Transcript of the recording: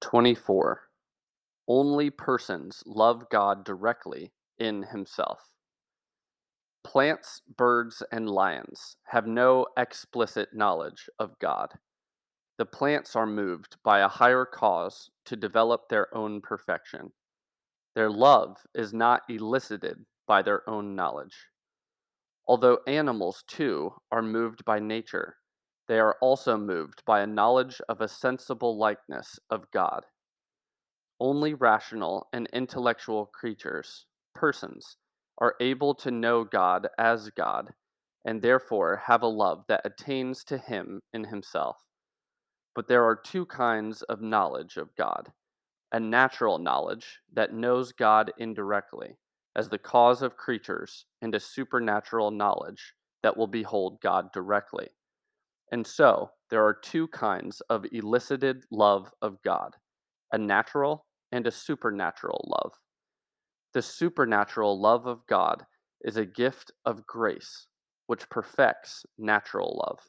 24. Only persons love God directly in Himself. Plants, birds, and lions have no explicit knowledge of God. The plants are moved by a higher cause to develop their own perfection. Their love is not elicited by their own knowledge. Although animals, too, are moved by nature, they are also moved by a knowledge of a sensible likeness of God. Only rational and intellectual creatures, persons, are able to know God as God, and therefore have a love that attains to Him in Himself. But there are two kinds of knowledge of God a natural knowledge that knows God indirectly as the cause of creatures, and a supernatural knowledge that will behold God directly. And so, there are two kinds of elicited love of God a natural and a supernatural love. The supernatural love of God is a gift of grace which perfects natural love.